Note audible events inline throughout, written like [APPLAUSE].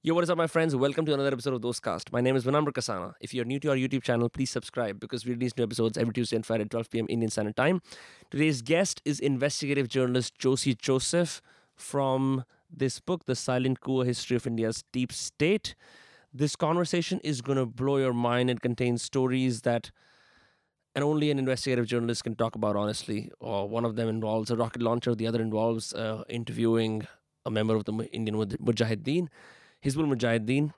Yo, what is up, my friends? Welcome to another episode of Those Cast. My name is Vinamra Kasana. If you're new to our YouTube channel, please subscribe because we release new episodes every Tuesday and Friday at 12 p.m. Indian Standard Time. Today's guest is investigative journalist Josie Joseph from this book, The Silent Coup: History of India's Deep State. This conversation is going to blow your mind. It contains stories that and only an investigative journalist can talk about honestly. Or one of them involves a rocket launcher, the other involves uh, interviewing a member of the Indian Mujah- Mujahideen, Hizbul Mujahideen.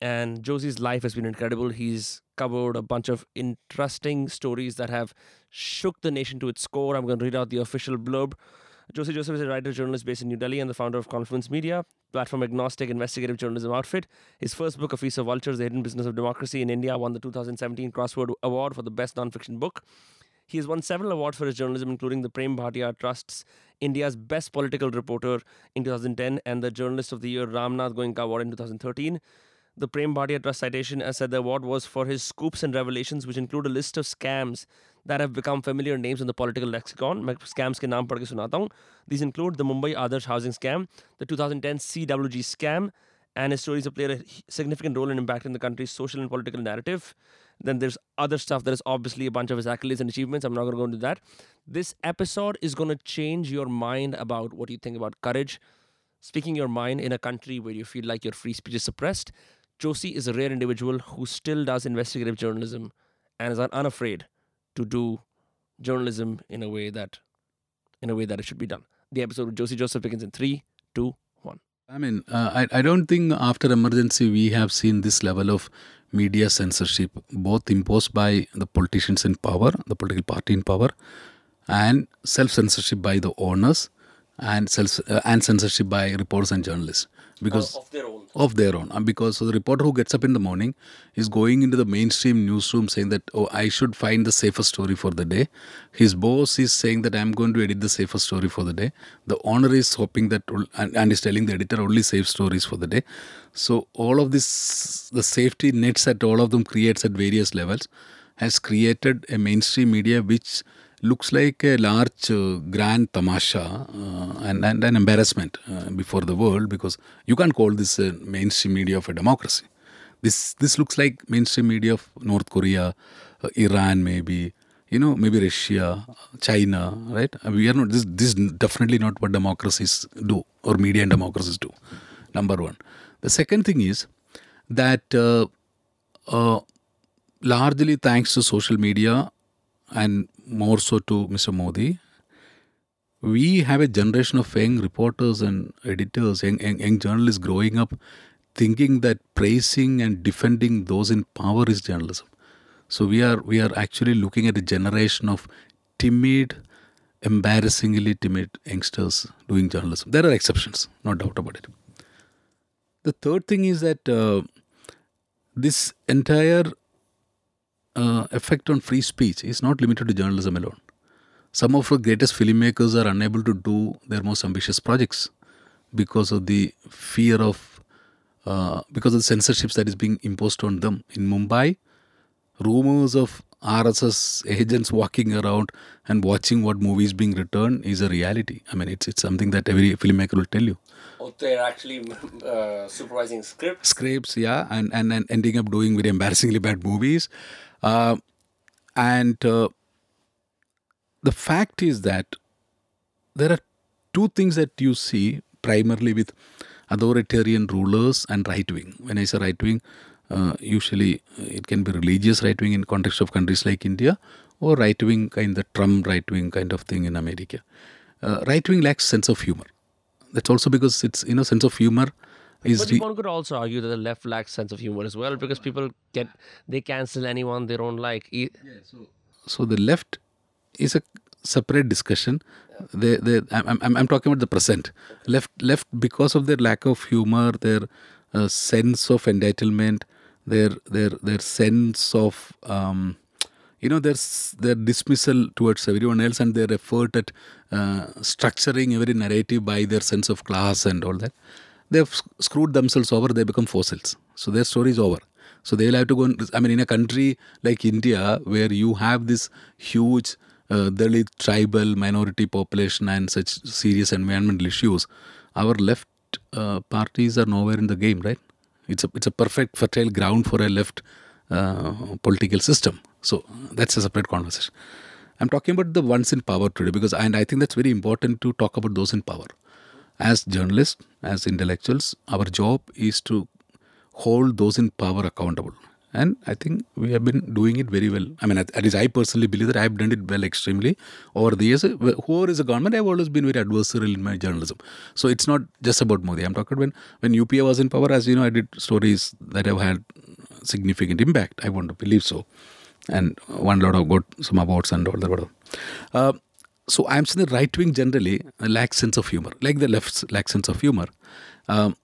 And Josie's life has been incredible. He's covered a bunch of interesting stories that have shook the nation to its core. I'm going to read out the official blurb. Josie Joseph is a writer journalist based in New Delhi and the founder of Confluence Media, platform agnostic investigative journalism outfit. His first book, A Feast of Vultures, The Hidden Business of Democracy in India, won the 2017 Crossword Award for the best nonfiction book. He has won several awards for his journalism, including the Prem Bhatia Trust's India's Best Political Reporter in 2010 and the Journalist of the Year Ramnath Goenka Award in 2013. The Prem Bhatia Trust citation has said the award was for his scoops and revelations, which include a list of scams that have become familiar names in the political lexicon. मैं scams के नाम पढ़ के सुनाता हूँ. These include the Mumbai Adarsh housing scam, the 2010 CWG scam, and his stories have played a significant role in impacting the country's social and political narrative. Then there's other stuff that is obviously a bunch of his accolades and achievements. I'm not going to go into that. This episode is going to change your mind about what you think about courage, speaking your mind in a country where you feel like your free speech is suppressed. Josie is a rare individual who still does investigative journalism and is unafraid to do journalism in a way that in a way that it should be done. The episode with Josie Joseph begins in three, two. I mean, uh, I, I don't think after emergency we have seen this level of media censorship, both imposed by the politicians in power, the political party in power, and self censorship by the owners, and self uh, and censorship by reporters and journalists because of their own. of their own. And because the reporter who gets up in the morning is going into the mainstream newsroom saying that, oh, I should find the safest story for the day. His boss is saying that I'm going to edit the safest story for the day. The owner is hoping that, and, and is telling the editor only safe stories for the day. So all of this, the safety nets that all of them creates at various levels, has created a mainstream media which looks like a large uh, grand tamasha uh, and, and an embarrassment uh, before the world because you can't call this mainstream media of a democracy. This this looks like mainstream media of North Korea, uh, Iran maybe, you know, maybe Russia, China, right? Uh, We are not this this is definitely not what democracies do or media and democracies do. Number one. The second thing is that uh, largely thanks to social media and more so to Mr. Modi, we have a generation of young reporters and editors, young, young, young journalists growing up thinking that praising and defending those in power is journalism. So we are we are actually looking at a generation of timid, embarrassingly timid youngsters doing journalism. There are exceptions, no doubt about it. The third thing is that uh, this entire uh, effect on free speech is not limited to journalism alone. Some of our greatest filmmakers are unable to do their most ambitious projects because of the fear of, uh, because of the censorships that is being imposed on them. In Mumbai, rumors of RSS agents walking around and watching what movies being returned is a reality. I mean, it's it's something that every filmmaker will tell you. Oh, they're actually uh, supervising scripts. Scripts, yeah, and, and, and ending up doing very embarrassingly [LAUGHS] bad movies. Uh, and uh, the fact is that there are two things that you see primarily with authoritarian rulers and right wing. When I say right wing, uh, usually it can be religious right wing in context of countries like India, or right wing kind of Trump right wing kind of thing in America. Uh, right wing lacks sense of humor. That's also because it's you know sense of humor is But re- one could also argue that the left lacks sense of humor as well because people get they cancel anyone they don't like. E- so the left is a separate discussion they, they I'm, I'm, I'm talking about the present left left because of their lack of humor their uh, sense of entitlement their their their sense of um, you know their their dismissal towards everyone else and their effort at uh, structuring every narrative by their sense of class and all that they've screwed themselves over. They become fossils. So their story is over. So they'll have to go and, i mean in a country like india where you have this huge uh, Dalit tribal minority population and such serious environmental issues, our left uh, parties are nowhere in the game, right? It's a it's a perfect fertile ground for a left uh, political system. So that's a separate conversation. I'm talking about the ones in power today because and I think that's very important to talk about those in power. As journalists, as intellectuals, our job is to hold those in power accountable. And I think we have been doing it very well. I mean, at, at least I personally believe that I have done it well extremely over the years. Whoever is a government, I've always been very adversarial in my journalism. So it's not just about Modi. I'm talking when when UPA was in power, as you know, I did stories that have had significant impact. I want to believe so and one lot of got some awards and all that. Uh, so I'm saying the right wing generally lacks sense of humor, like the left lacks sense of humor. Um,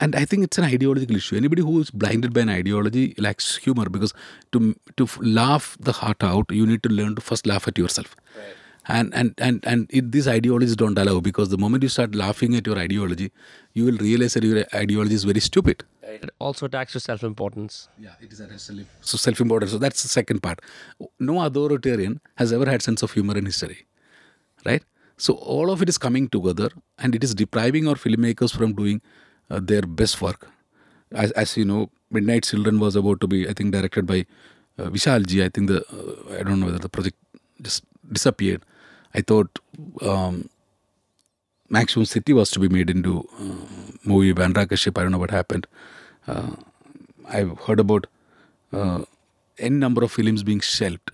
and I think it's an ideological issue. Anybody who is blinded by an ideology lacks humor because to to laugh the heart out, you need to learn to first laugh at yourself. Right. And and and and it, these ideologies don't allow because the moment you start laughing at your ideology, you will realize that your ideology is very stupid. It also attacks your self importance. Yeah, it is a self so self importance. So that's the second part. No authoritarian has ever had sense of humor in history, right? So all of it is coming together, and it is depriving our filmmakers from doing uh, their best work. As, as you know, Midnight Children was about to be, I think, directed by uh, Vishalji. I think the uh, I don't know whether the project just disappeared. I thought um, Maximum City was to be made into uh, movie Bandra Kashyap. I don't know what happened. Uh, I've heard about uh, n number of films being shelved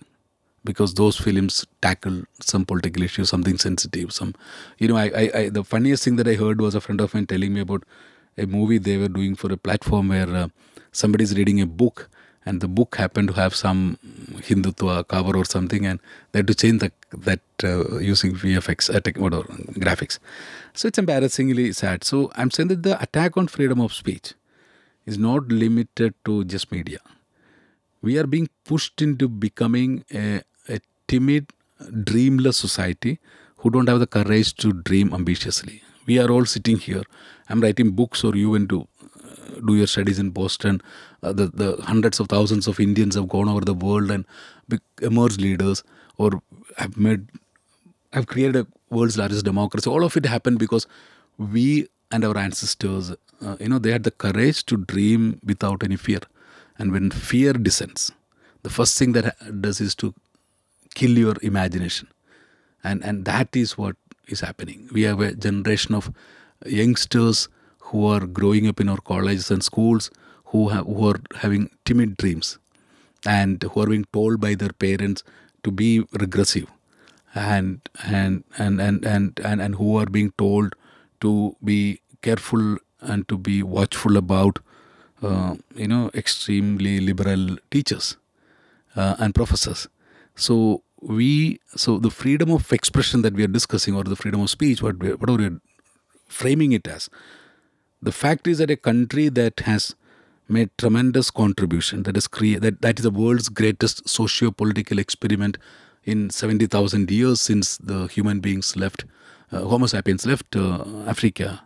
because those films tackle some political issue, something sensitive. Some, you know, I, I, I, the funniest thing that I heard was a friend of mine telling me about a movie they were doing for a platform where uh, somebody's reading a book and the book happened to have some Hindutva cover or something, and they had to change the, that uh, using VFX, uh, tech, or graphics. So it's embarrassingly sad. So I'm saying that the attack on freedom of speech is not limited to just media. We are being pushed into becoming a, a timid, dreamless society who don't have the courage to dream ambitiously. We are all sitting here. I'm writing books, or you went to uh, do your studies in Boston. Uh, the, the hundreds of thousands of Indians have gone over the world and emerged leaders, or have made, have created a world's largest democracy. All of it happened because we and our ancestors uh, you know, they had the courage to dream without any fear. And when fear descends, the first thing that does is to kill your imagination. And, and that is what is happening. We have a generation of youngsters who are growing up in our colleges and schools who, have, who are having timid dreams and who are being told by their parents to be regressive and and and and and and, and who are being told to be careful and to be watchful about uh, you know extremely liberal teachers uh, and professors so we so the freedom of expression that we are discussing or the freedom of speech what we, whatever we're framing it as the fact is that a country that has made tremendous contribution that is crea- that, that is the world's greatest socio-political experiment in 70,000 years since the human beings left uh, homo sapiens left uh, africa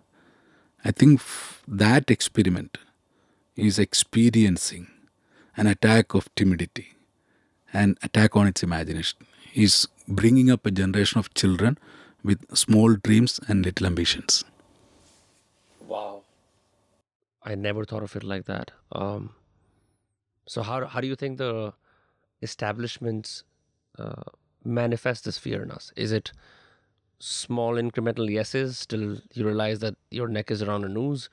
I think that experiment is experiencing an attack of timidity, an attack on its imagination. Is bringing up a generation of children with small dreams and little ambitions. Wow. I never thought of it like that. Um, so how how do you think the establishments uh, manifest this fear in us? Is it small incremental yeses till you realize that your neck is around a noose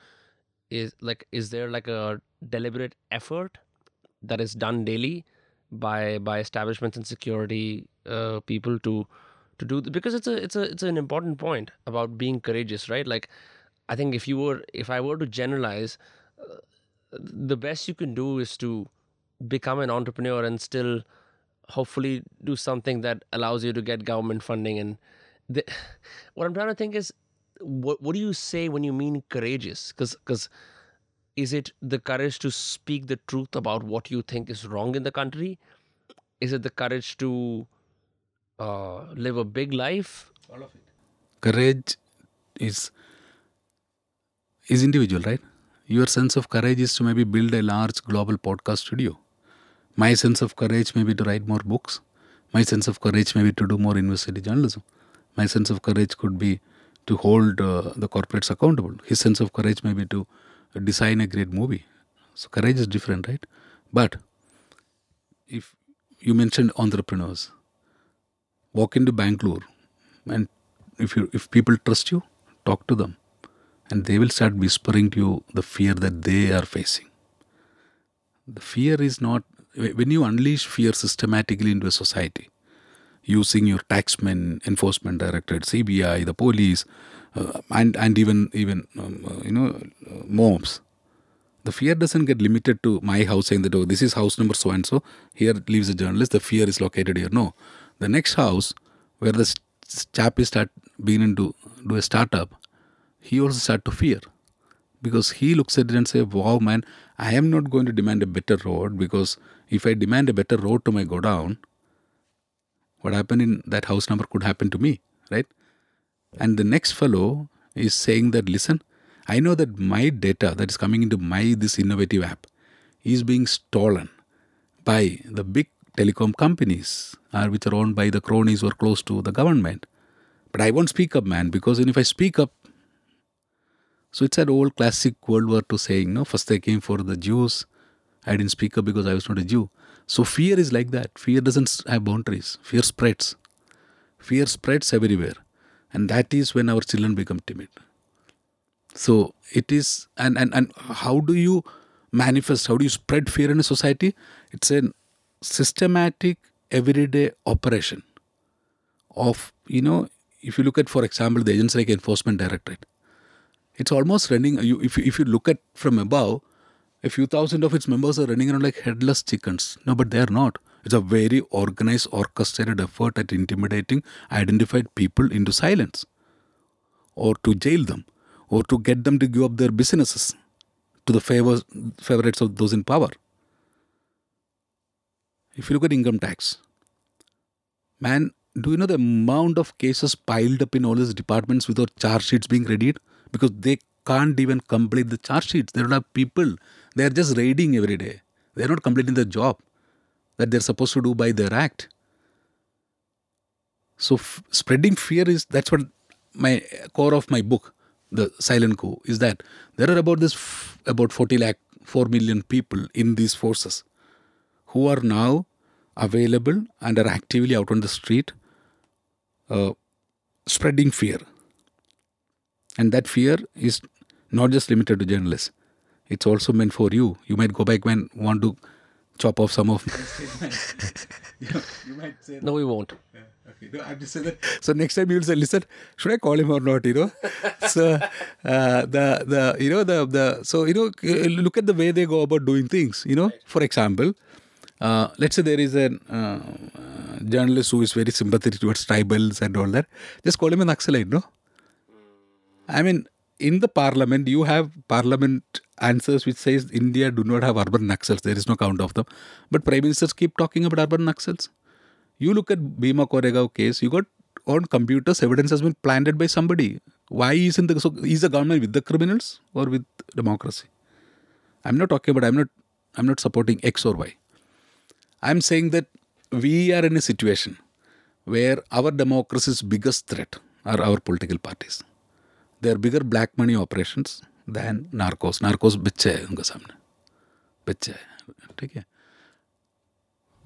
is like is there like a deliberate effort that is done daily by by establishments and security uh, people to to do because it's a it's a it's an important point about being courageous right like i think if you were if i were to generalize uh, the best you can do is to become an entrepreneur and still hopefully do something that allows you to get government funding and the, [SIGHS] what I'm trying to think is what what do you say when you mean courageous? Because because is it the courage to speak the truth about what you think is wrong in the country? Is it the courage to uh, live a big life? All of it. Courage is is individual, right? Your sense of courage is to maybe build a large global podcast studio. My sense of courage may be to write more books. My sense of courage may be to do more investigative journalism. My sense of courage could be to hold uh, the corporates accountable. His sense of courage may be to design a great movie. So courage is different, right? But if you mentioned entrepreneurs, walk into Bangalore and if you if people trust you, talk to them. And they will start whispering to you the fear that they are facing. The fear is not when you unleash fear systematically into a society, using your taxmen, enforcement directorate, CBI, the police, uh, and and even even um, uh, you know uh, mobs. The fear doesn't get limited to my house saying that oh this is house number so and so here lives a journalist. The fear is located here. No, the next house where the chap is start beginning to do a startup, he also start to fear because he looks at it and say, "Wow, man, I am not going to demand a better road because if I demand a better road to my godown, what happened in that house number could happen to me, right?" And the next fellow is saying that, "Listen, I know that my data that is coming into my this innovative app is being stolen by the big telecom companies, uh, which are owned by the cronies are close to the government." But I won't speak up, man, because if I speak up, so it's an old classic World War II saying, no, first they came for the Jews. I didn't speak up because I was not a Jew. So fear is like that. Fear doesn't have boundaries. Fear spreads. Fear spreads everywhere. And that is when our children become timid. So it is, and, and, and how do you manifest, how do you spread fear in a society? It's a systematic, everyday operation of, you know, if you look at, for example, the agency like Enforcement Directorate, it's almost running. You, if you, if you look at from above, a few thousand of its members are running around like headless chickens. No, but they are not. It's a very organized, orchestrated effort at intimidating identified people into silence, or to jail them, or to get them to give up their businesses to the favors, favorites of those in power. If you look at income tax, man, do you know the amount of cases piled up in all these departments without charge sheets being readied? Because they can't even complete the charge sheets. They don't have people. They are just raiding every day. They are not completing the job that they're supposed to do by their act. So f- spreading fear is that's what my core of my book, the Silent Coup, is that there are about this f- about 40 lakh, 4 million people in these forces who are now available and are actively out on the street uh, spreading fear. And that fear is not just limited to journalists. It's also meant for you. You might go back when want to chop off some of. [LAUGHS] you, you might say. No, we won't. Yeah, okay. No, I'm just saying that. So next time you'll say, "Listen, should I call him or not?" You know. [LAUGHS] so uh, the the you know the the so you know look at the way they go about doing things. You know, for example, uh, let's say there is a uh, journalist who is very sympathetic towards tribals and all that. Just call him an Naxalite, no? I mean, in the parliament, you have parliament answers which says India do not have urban Naxals. There is no count of them. But prime ministers keep talking about urban Naxals. You look at Bhima Koregaon case, you got on computers, evidence has been planted by somebody. Why isn't the, so is the government with the criminals or with democracy? I'm not talking about, I'm not, I'm not supporting X or Y. I'm saying that we are in a situation where our democracy's biggest threat are our political parties. They are bigger black money operations than Narcos. Narcos बिच्चे है उनके सामने। बिच्चे है ठीक है?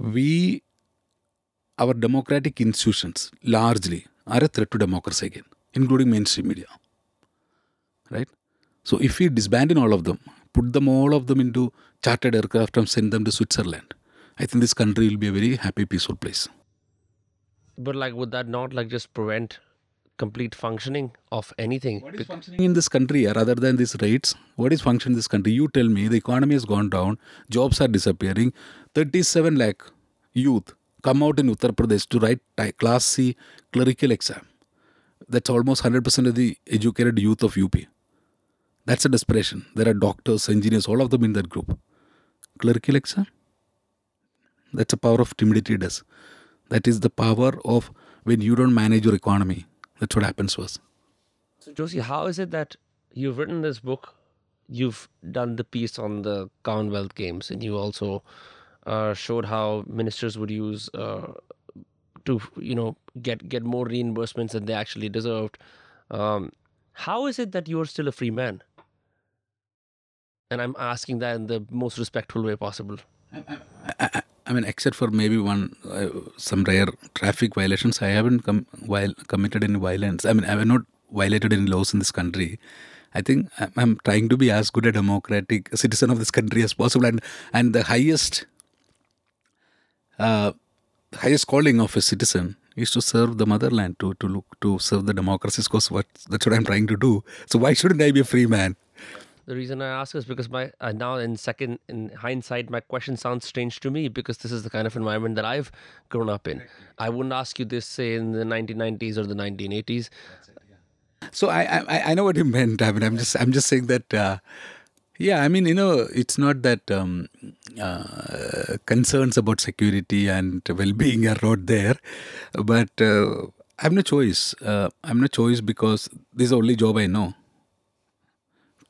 We our democratic institutions largely are a threat to democracy again including mainstream media right so if you disband in all of them put them all of them into aircraft and send them to Switzerland I think this country will be a very happy peaceful place But like, would that not like just prevent complete functioning of anything? What is functioning in this country, rather than these rates? What is functioning in this country? You tell me. The economy has gone down. Jobs are disappearing. 37 lakh youth come out in Uttar Pradesh to write Class C clerical exam. That's almost 100% of the educated youth of UP. That's a desperation. There are doctors, engineers, all of them in that group. Clerical exam? That's the power of timidity does. That is the power of when you don't manage your economy. That's what happens to us. So, Josie, how is it that you've written this book? You've done the piece on the Commonwealth Games, and you also uh, showed how ministers would use uh, to, you know, get get more reimbursements than they actually deserved. Um, how is it that you're still a free man? and I'm asking that in the most respectful way possible. I, I, I mean, except for maybe one, uh, some rare traffic violations, I haven't com- while committed any violence. I mean, I have not violated any laws in this country. I think I'm, I'm trying to be as good a democratic citizen of this country as possible, and and the highest, uh, highest calling of a citizen is to serve the motherland, to to look to serve the democracies. Because what that's what I'm trying to do. So why shouldn't I be a free man? The reason I ask is because my uh, now in second in hindsight, my question sounds strange to me because this is the kind of environment that I've grown up in. I wouldn't ask you this say in the 1990s or the 1980s. So I I, I know what you meant. I mean, I'm just I'm just saying that. Uh, yeah, I mean, you know, it's not that um, uh, concerns about security and well-being are not there, but uh, I have no choice. Uh, I have no choice because this is the only job I know.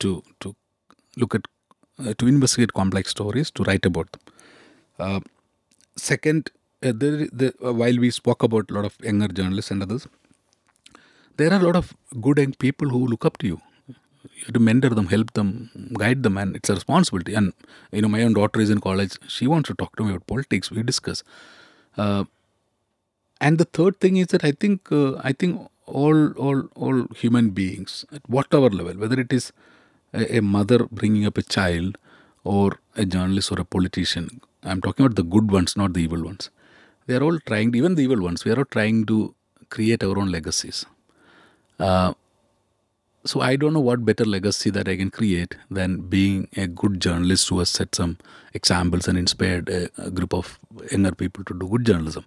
To to look at, uh, to investigate complex stories, to write about them. Uh, second, uh, there, the, while we spoke about a lot of younger journalists and others, there are a lot of good young people who look up to you. You have to mentor them, help them, guide them, and it's a responsibility. And you know, my own daughter is in college; she wants to talk to me about politics. We discuss. Uh, and the third thing is that I think uh, I think all all all human beings at whatever level, whether it is a, mother bringing up a child or a journalist or a politician, I'm talking about the good ones, not the evil ones. They are all trying, even the evil ones. We are all trying to create our own legacies. Uh, so I don't know what better legacy that I can create than being a good journalist who has set some examples and inspired a, a group of younger people to do good journalism.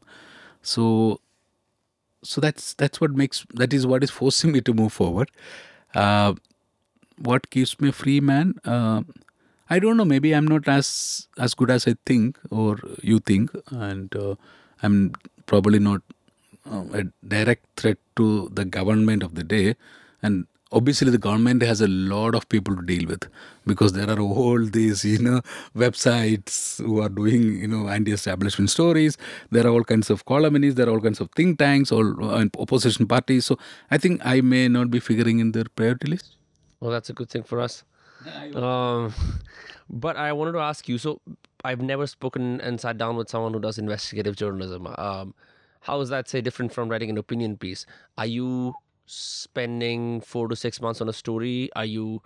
So, so that's that's what makes that is what is forcing me to move forward. Uh, what keeps me free man? Uh, I don't know. Maybe I'm not as as good as I think or you think, and uh, I'm probably not uh, a direct threat to the government of the day. And obviously the government has a lot of people to deal with because there are all these [LAUGHS] you know websites who are doing you know anti-establishment stories. There are all kinds of columnists. There are all kinds of think tanks all uh, opposition parties. So i think i may not be figuring in their priority list well that's a good thing for us. [LAUGHS] Um, [LAUGHS] but i wanted to ask you so i've never spoken and sat down with someone who does investigative journalism. Um, how is that say different from writing an opinion piece? Are you spending four to six months on a story? Are you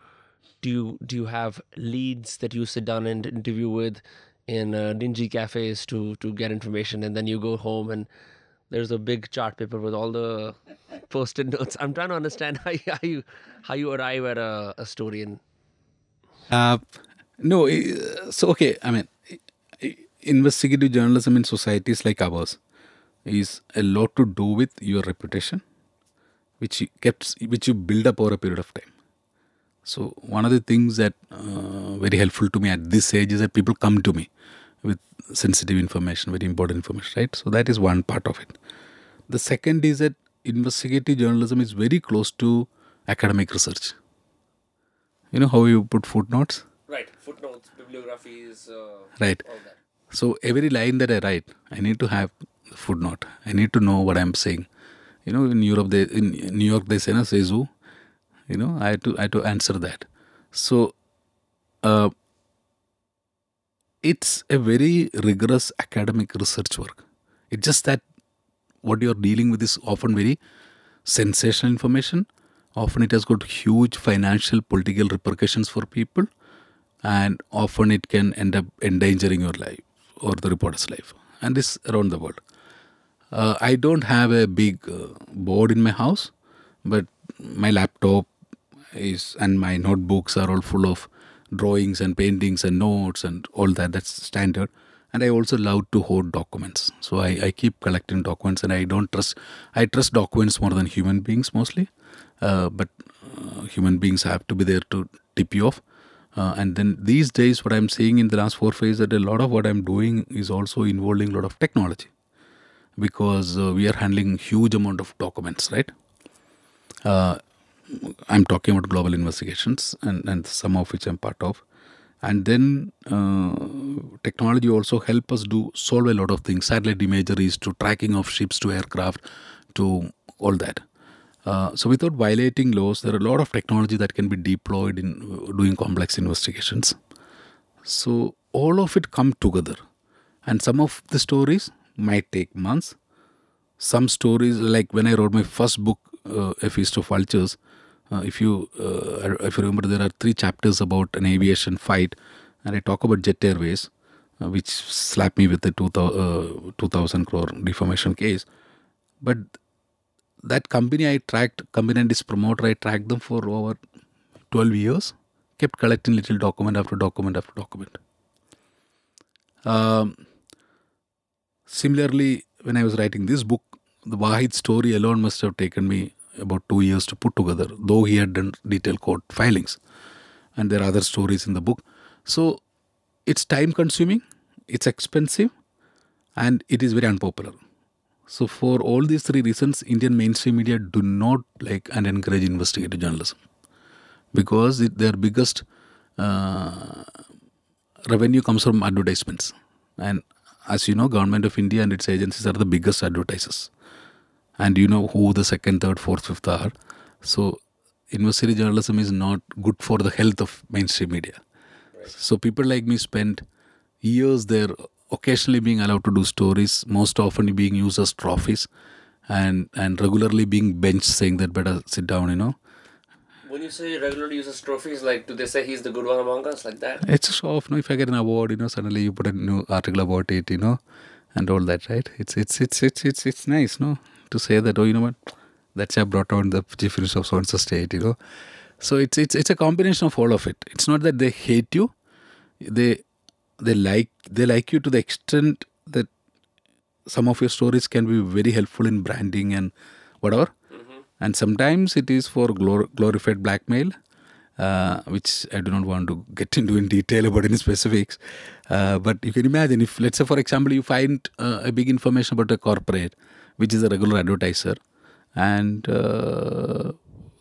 do you do you have leads that you sit down and interview with in uh, dingy cafes to to get information and then you go home and there's a big chart paper with all the [LAUGHS] post-it notes i'm trying to understand how, you- how you how you arrive at a, a story and Uh, no, so okay. I mean, investigative journalism in societies like ours is a lot to do with your reputation, which you kept, which you build up over a period of time. So one of the things that uh, very helpful to me at this age is that people come to me with sensitive information, very important information, right? So that is one part of it. The second is that investigative journalism is very close to academic research. You know how you put footnotes? right footnotes bibliographies uh, Right. all that So every line that I write, I need to have the footnote. I need to know what I'm saying. You know, in Europe, they in New York they say na Sezu. You know, I had to I had to answer that. So, uh, it's a very rigorous academic research work. It's just that what you're dealing with is often very sensational information. Often it has got huge financial, political repercussions for people, and often it can end up endangering your life or the reporter's life. And this around the world. Uh, I don't have a big uh, board in my house, but my laptop is and my notebooks are all full of drawings and paintings and notes and all that. That's standard. And I also love to hoard documents. So I, I keep collecting documents and I don't trust, I trust documents more than human beings mostly. Uh, but uh, human beings have to be there to tip you off. Uh, and then these days, what I'm seeing in the last four phase that a lot of what I'm doing is also involving a lot of technology because uh, we are handling huge amount of documents, right? I'm talking about global investigations and, and some of which I'm part of. And then uh, technology also help us do solve a lot of things, satellite imageries to tracking of ships to aircraft to all that. Uh, so without violating laws, there are a lot of technology that can be deployed in doing complex investigations. So all of it come together, and some of the stories might take months. Some stories, like when I wrote my first book, uh, A Feast of Vultures, uh, if you uh, if you remember, there are three chapters about an aviation fight, and I talk about Jet Airways, uh, which slapped me with the 2000, uh, 2000 crore defamation case. But that company I tracked, company and its promoter, I tracked them for over 12 years, kept collecting little document after document after document. Um, similarly, when I was writing this book, the Wahid story alone must have taken me about two years to put together, though he had done detailed court filings. And there are other stories in the book. So it's time consuming, it's expensive, and it is very unpopular. So, for all these three reasons, Indian mainstream media do not like and encourage investigative journalism because it, their biggest uh, revenue comes from advertisements. And as you know, government of India and its agencies are the biggest advertisers. And you know who the second, third, fourth, fifth are. So, investigative journalism is not good for the health of mainstream media. So, people like me spend years there occasionally being allowed to do stories, most often being used as trophies, and and regularly being benched, saying that better sit down, you know. When you say regularly uses trophies, like do they say he's the good one among us, like that? It's a show off. No, if I get an award, you know, suddenly you put a new article about it, you know, and all that, right? It's it's it's it's it's it's nice, no, to say that. Oh, you know what? That's I brought on the chief minister of so and so state, you know. So it's it's it's a combination of all of it. It's not that they hate you; they they like they like you to the extent that some of your stories can be very helpful in branding and whatever mm-hmm. and sometimes it is for glor- glorified blackmail uh, which I do not want to get [LAUGHS] into in detail about any specifics. Uh, but you can imagine if, let's say, for example, you find uh, a big information about a corporate, which is a regular advertiser, and uh,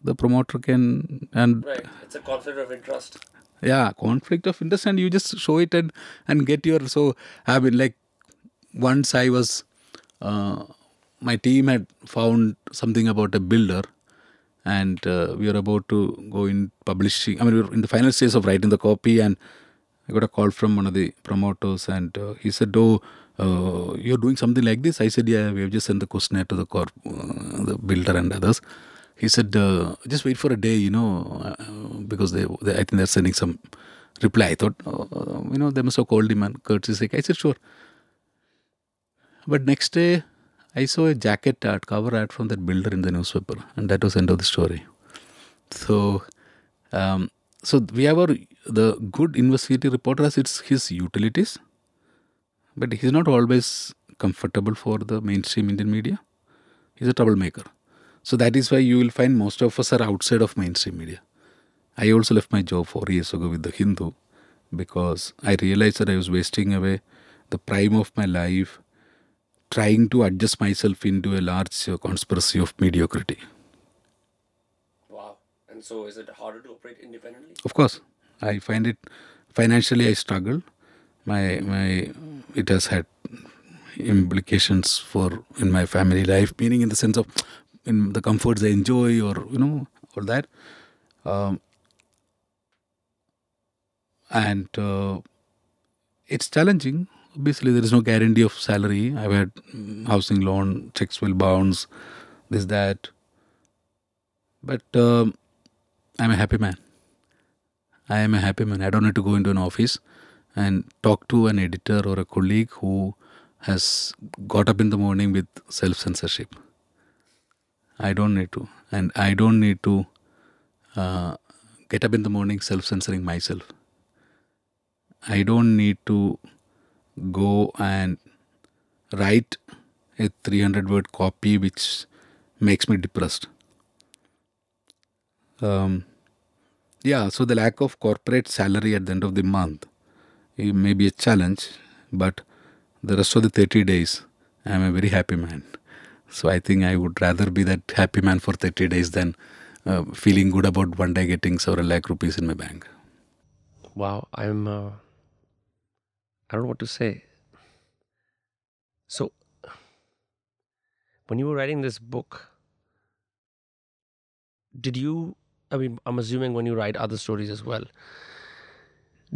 the promoter can and right, it's a conflict of interest. Yeah conflict of interest and you just show it and and get your so i mean like once i was uh, my team had found something about a builder and uh, we were about to go in publishing i mean we were in the final stage of writing the copy and i got a call from one of the promoters and uh, he said oh uh, you're doing something like this i said yeah we have just sent the questionnaire to the corp uh, the builder and others he said, uh, just wait for a day, you know, uh, because they, they, I think they're sending some reply. I thought, you know, they must have called him and courtesy sake. I said, sure. But next day, I saw a jacket ad, cover ad from that builder in the newspaper, and that was end of the story. So, um, so we have our the good investigative reporter has its his utilities, but he's not always comfortable for the mainstream Indian media. He's a troublemaker. So that is why you will find most of us are outside of mainstream media. I also left my job four years ago with the Hindu because I realized that I was wasting away the prime of my life trying to adjust myself into a large conspiracy of mediocrity. Wow. And so is it harder to operate independently? Of course. I find it financially I struggle. My my it has had implications for in my family life, meaning in the sense of in the comforts i enjoy or you know all that. Um, and uh, it's challenging. Obviously there is no guarantee of salary. I've had housing loan checks will bounce this that. But um, i'm a happy man. I am a happy man. I don't need to go into an office and talk to an editor or a colleague who has got up in the morning with self censorship I don't need to. And I don't need to uh, get up in the morning self censoring myself. I don't need to go and write a 300 word copy which makes me depressed. Um, yeah, so the lack of corporate salary at the end of the month may be a challenge, but the rest of the 30 days, I am a very happy man. So I think I would rather be that happy man for 30 days than uh, feeling good about one day getting several lakh rupees in my bank. Wow, I'm. Uh, I don't know what to say. So, when you were writing this book, did you? I mean, I'm assuming when you write other stories as well,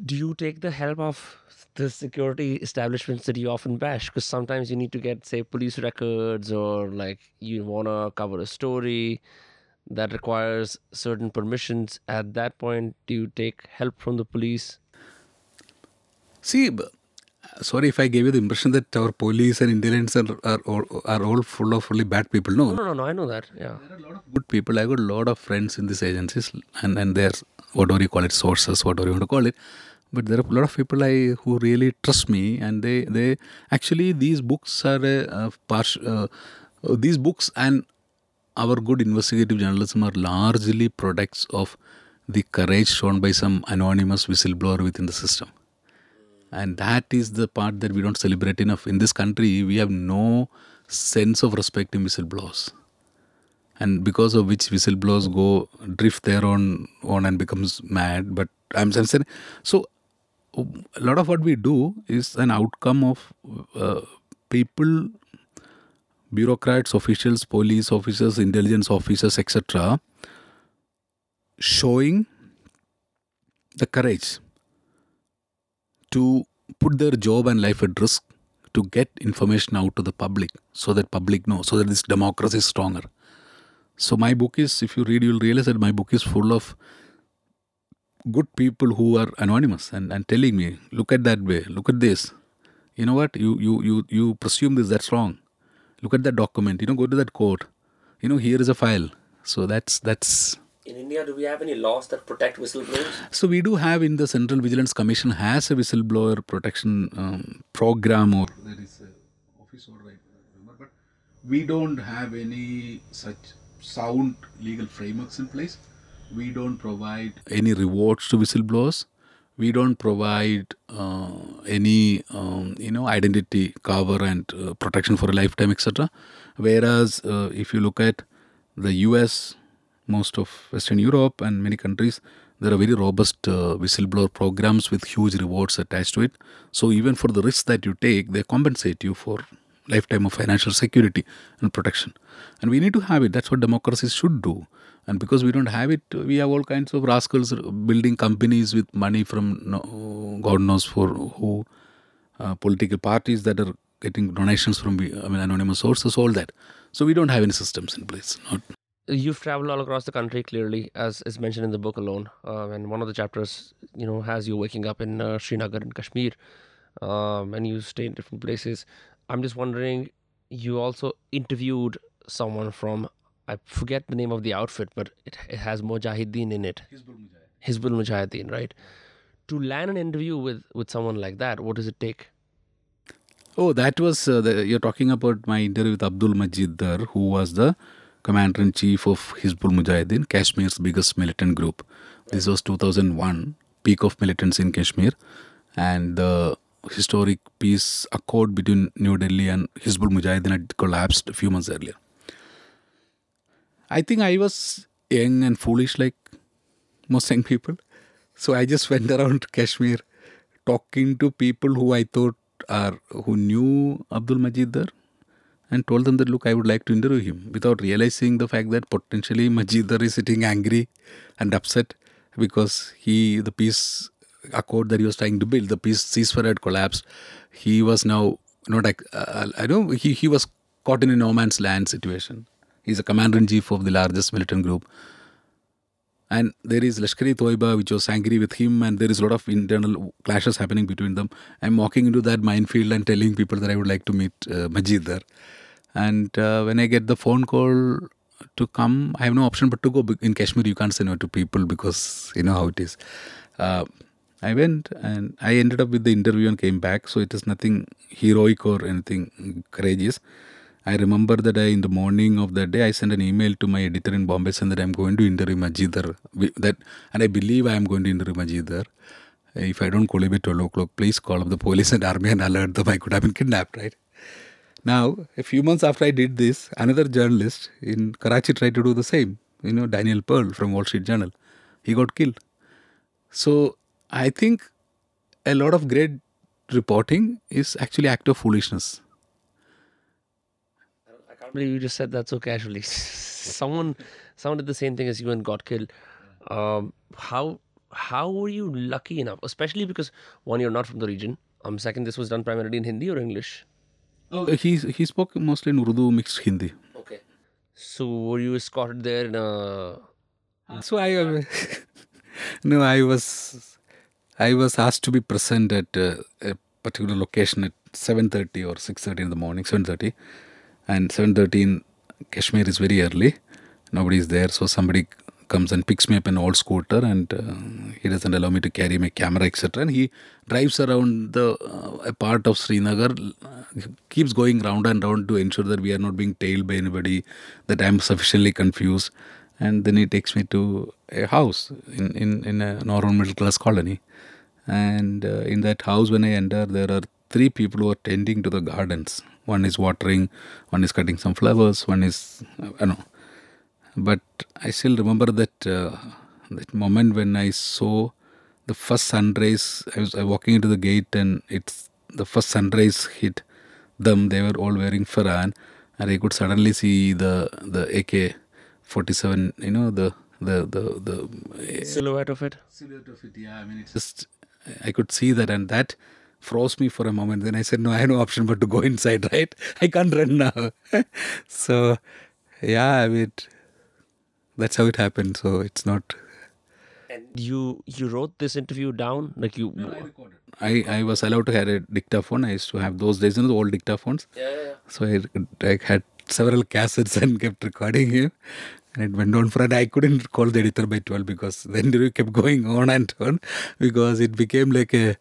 do you take the help of the security establishments that you often bash? Because sometimes you need to get, say, police records, or like you want to cover a story that requires certain permissions. At that point, do you take help from the police? See, sorry if I gave you the impression that our police and intelligence are, are, all- are all full of only bad people. No, No, no, no. I know that. Yeah. There are a lot of good people. I got a lot of friends in these agencies, and and they're whatever you call it, sources, whatever you want to call it. But there are a lot of people I who really trust me, and they they actually these books are a, a part, uh, uh, these books and our good investigative journalism are largely products of the courage shown by some anonymous whistleblower within the system. And that is the part that we don't celebrate enough. In this country, we have no sense of respect in whistleblowers and because of which whistleblowers go drift their own on and becomes mad. But I'm, I'm saying so. A lot of what we do is an outcome of uh, people, bureaucrats, officials, police officers, intelligence officers, etc., showing the courage to put their job and life at risk to get information out to the public so that public know so that this democracy is stronger so my book is, if you read, you'll realize that my book is full of good people who are anonymous and, and telling me, look at that way, look at this. You know what? You you you you presume this, that's wrong. Look at that document, you know, go to that court. You know, here is a file. So that's that's In India, do we have any laws that protect whistleblowers? so we do have in the Central Vigilance Commission has a whistleblower protection um, program or there is a office or right, but we don't have any such sound legal frameworks in place. We don't provide any rewards to whistleblowers. We don't provide uh, any um, you know identity cover and uh, protection for a lifetime, etc. Whereas uh, if you look at the U.S most of Western Europe and many countries, there are very robust uh, whistleblower programs with huge rewards attached to it. So even for the risks that you take, they compensate you for lifetime of financial security and protection. And we need to have it. That's what democracies should do. And because we don't have it, we have all kinds of rascals building companies with money from no, God knows for who, uh, political parties that are getting donations from I mean, anonymous sources, all that. So we don't have any systems in place. Not You've traveled all across the country, clearly, as is mentioned in the book alone. Um, and one of the chapters, you know, has you waking up in uh, Srinagar in Kashmir, um, and you stay in different places. I'm just wondering, you also interviewed someone from, I forget the name of the outfit, but it, it has Mujahideen in it. Hizbul Mujahideen, right? To land an interview with, with someone like that, what does it take? Oh, that was uh, the, you're talking about my interview with Abdul Majid Dar, who was the commander in chief of Hizbul Mujahideen, Kashmir's biggest militant group. This was 2001, peak of militants in Kashmir, and the historic peace accord between New Delhi and Hizbul Mujahideen had collapsed a few months earlier. I think I was young and foolish like most young people. So I just went around Kashmir talking to people who I thought are who knew Abdul Majid Dar and told them that look I would like to interview him without realizing the fact that potentially Majid Dar is sitting angry and upset because he the peace accord that he was trying to build the peace ceasefire had collapsed. He was now not uh, I know he, he was caught in a no man's land situation. He's a commander in chief of the largest militant group and there is Lashkar-e Toiba, which was angry with him, and there is a lot of internal clashes happening between them. I'm walking into that minefield and telling people that I would like to meet uh, Majid Dar. And uh, when I get the phone call to come, I have no option but to go. In Kashmir, you can't say no to people because you know how it is. Uh, I went and I ended up with the interview and came back. So it is nothing heroic or anything courageous. I remember that I, in the morning of that day, I sent an email to my editor in Bombay saying that I'm going to interview Majid Dar. That, and I believe I am going to interview Majid Dar. If I don't call him at 12 o'clock, please call up the police and army and alert them I could have been kidnapped, right? Now, a few months after I did this, another journalist in Karachi tried to do the same. You know, Daniel Pearl from Wall Street Journal. He got killed. So I think a lot of great reporting is actually act of foolishness. Can't believe you just said that so casually. [LAUGHS] someone someone did the same thing as you and got killed. Um, how how were you lucky enough? Especially because one, you're not from the region. Um, second, this was done primarily in Hindi or English. Uh, he he spoke mostly in Urdu mixed Hindi. Okay. So were you escorted there in a? So I uh, [LAUGHS] no, I was I was asked to be present at uh, a particular location at seven thirty or six thirty in the morning. Seven thirty, and 7.13 Kashmir is very early. Nobody is there, so somebody comes and picks me up an old scooter, and uh, he doesn't allow me to carry my camera, etc. And he drives around the uh, a part of Srinagar, uh, keeps going round and round to ensure that we are not being tailed by anybody, that I am sufficiently confused, and then he takes me to a house in in in a normal middle class colony, and uh, in that house when I enter, there are three people who are tending to the gardens. One is watering, one is cutting some flowers, one is I don't know but I still remember that uh, that moment when I saw the first sunrise. I was walking into the gate, and it's the first sunrise hit them. They were all wearing pheran, and I could suddenly see the the AK forty seven. You know the the the the silhouette of it. Silhouette of it. Yeah, I mean it's just I could see that, and that froze me for a moment. Then I said, no, I have no option but to go inside. [LAUGHS] Right? I can't run now. [LAUGHS] so yeah, I mean that's how it happened. So it's not. And you you wrote this interview down like you. I, I was allowed to have a dictaphone. I used to have those days, you know, the old dictaphones. Yeah, yeah, yeah. So I, I had several cassettes [LAUGHS] and kept recording him. And it went on for and I couldn't call the editor by 12 because the interview kept going on and on because it became like a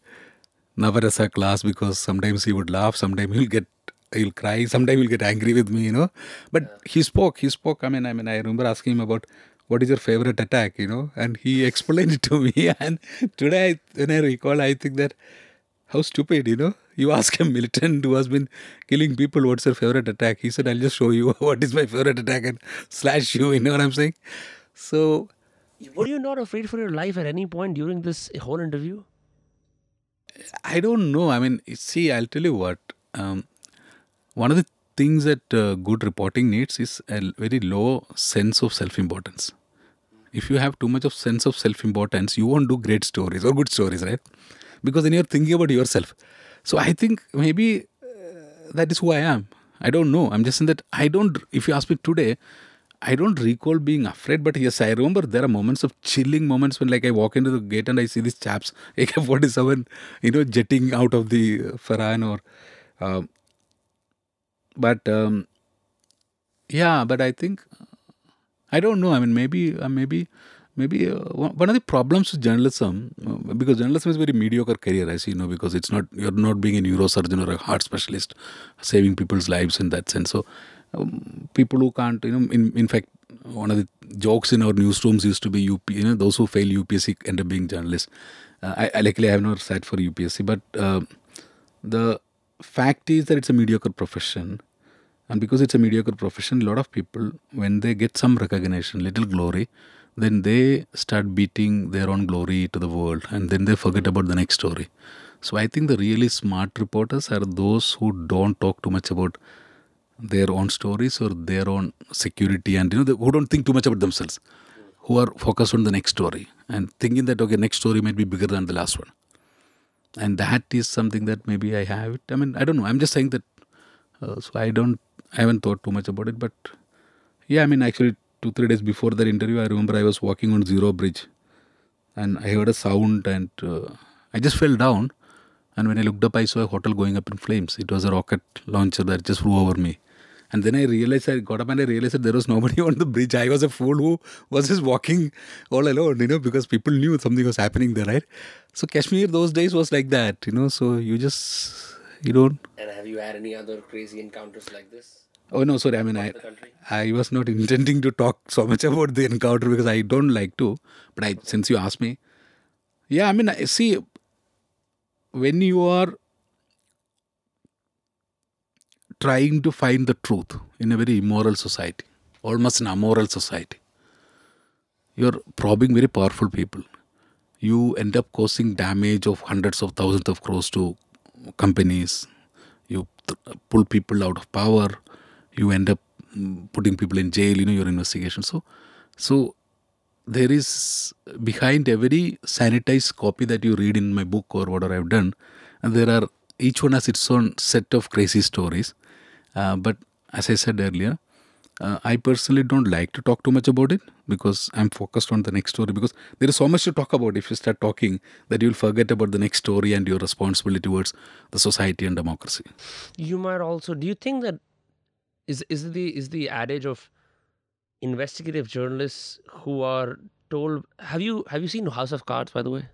Navarasa class because sometimes he would laugh, sometimes he'll get he'll cry, sometimes he'll get angry with me, you know. But he spoke, he spoke. I mean, I mean, I remember asking him about what is your favorite attack, you know, and he [LAUGHS] explained it to me. [LAUGHS] And today, when I recall, I think that how stupid, you know. You ask a militant who has been killing people, what's your favorite attack? He said, I'll just show you [LAUGHS] what is my favorite attack and slash you, you know what I'm saying? So. Were you not afraid for your life at any point during this whole interview? I don't know. I mean, see, I'll tell you what. Um, one of the things that uh, good reporting needs is a very low sense of self-importance. If you have too much of sense of self-importance, you won't do great stories or good stories, right? Because then you're thinking about yourself. So I think maybe uh, that is who I am. I don't know. I'm just saying that I don't. If you ask me today, I don't recall being afraid, but yes, I remember there are moments of chilling moments when, like, I walk into the gate and I see these chaps, [LAUGHS] AK-47, you know, jetting out of the pheran or, uh, but um, yeah, but I think I don't know. I mean, maybe uh, maybe maybe uh, one of the problems with journalism uh, because journalism is a very mediocre career as you know because it's not you're not being a neurosurgeon or a heart specialist saving people's lives in that sense so people who can't you know in, in fact one of the jokes in our newsrooms used to be UP you know those who fail UPSC end up being journalists. Uh, I, I luckily I have not sat for UPSC but uh, the fact is that it's a mediocre profession. And because it's a mediocre profession a lot of people when they get some recognition little glory then they start beating their own glory to the world and then they forget about the next story. So i think the really smart reporters are those who don't talk too much about their own stories or their own security and you know who don't think too much about themselves who are focused on the next story and thinking that okay next story might be bigger than the last one and that is something that maybe i have it i mean i don't know i'm just saying that uh, so i don't I haven't thought too much about it, but yeah, I mean, actually, two three days before that interview, I remember I was walking on Zero Bridge, and I heard a sound, and uh, I just fell down. And when I looked up, I saw a hotel going up in flames. It was a rocket launcher that just flew over me. And then I realized, I got up and I realized that there was nobody [LAUGHS] on the bridge. I was a fool who was just walking all alone, you know, because people knew something was happening there, right? So Kashmir those days was like that, you know. So you just you don't. And have you had any other crazy encounters like this? Oh no, sorry. I mean, I I was not [LAUGHS] intending to talk so much about the encounter because I don't like to. But I, since you asked me, yeah, I mean, I see when you are trying to find the truth in a very immoral society, almost an amoral society, you're probing very powerful people. You end up causing damage of hundreds of thousands of crores to companies. You pull people out of power. You end up mm, putting people in jail, you know, your investigation. So, so there is behind every sanitized copy that you read in my book or whatever I've done, and there are each one has its own set of crazy stories. Uh, but as I said earlier, uh, I personally don't like to talk too much about it because I'm focused on the next story. Because there is so much to talk about if you start talking that you'll forget about the next story and your responsibility towards the society and democracy. You might also. Do you think that is is the is the adage of investigative journalists who are told? Have you have you seen House of Cards by the way?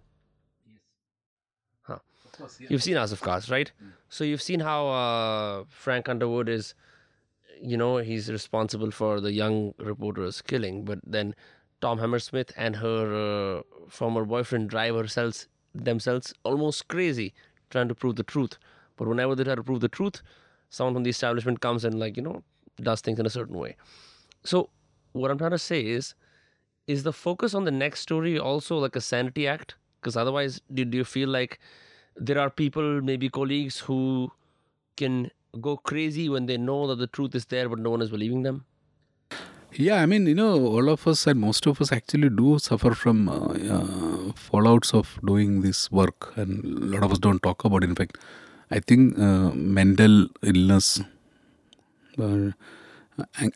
Huh. You've seen House of Cards, right? So you've seen how uh, Frank Underwood is, you know, he's responsible for the young reporter's killing, but then Tom Hammerschmidt and her uh, former boyfriend drive herself themselves almost crazy trying to prove the truth. But whenever they try to prove the truth, someone from the establishment comes and like you know does things in a certain way. So what I'm trying to say is, is the focus on the next story also like a sanity act? Because otherwise, do, do you feel like there are people, maybe colleagues, who can go crazy when they know that the truth is there, but no one is believing them? Yeah, I mean, you know, all of us and most of us actually do suffer from uh, uh, fallouts of doing this work, and a lot of us don't talk about it. In fact, I think uh, mental illness, uh,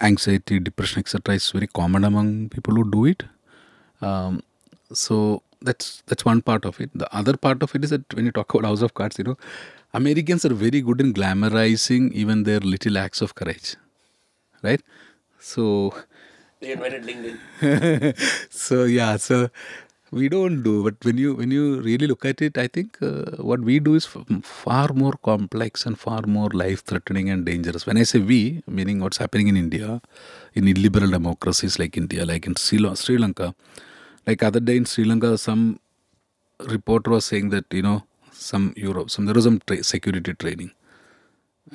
anxiety, depression, etc., is very common among people who do it. Um, so that's that's one part of it. The other part of it is that when you talk about House of Cards, you know, Americans are very good in glamorizing even their little acts of courage, right? So They invented LinkedIn. [LAUGHS] so yeah so we don't do but when you when you really look at it i think uh, what we do is far more complex and far more life threatening and dangerous when i say we meaning what's happening in india in illiberal democracies like india like in sri, Lan- sri lanka like other day in sri lanka some reporter was saying that you know some europe some there was some tra- security training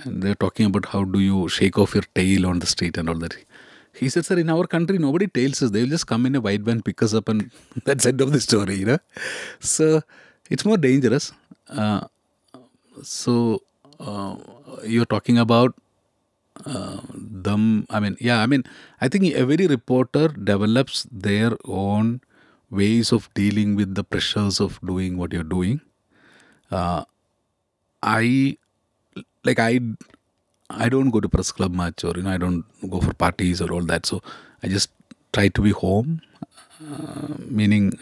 and they're talking about how do you shake off your tail on the street and all that. He said, sir, in our country, nobody tails us. They'll just come in a white van, pick us up, and [LAUGHS] that's end of the story, you know. So it's more dangerous. Uh, so uh, you're talking about uh, them. I mean, yeah, I mean, I think every reporter develops their own ways of dealing with the pressures of doing what you're doing. Uh, I like I I don't go to press club much or you know I don't go for parties or all that. So I just try to be home, uh, meaning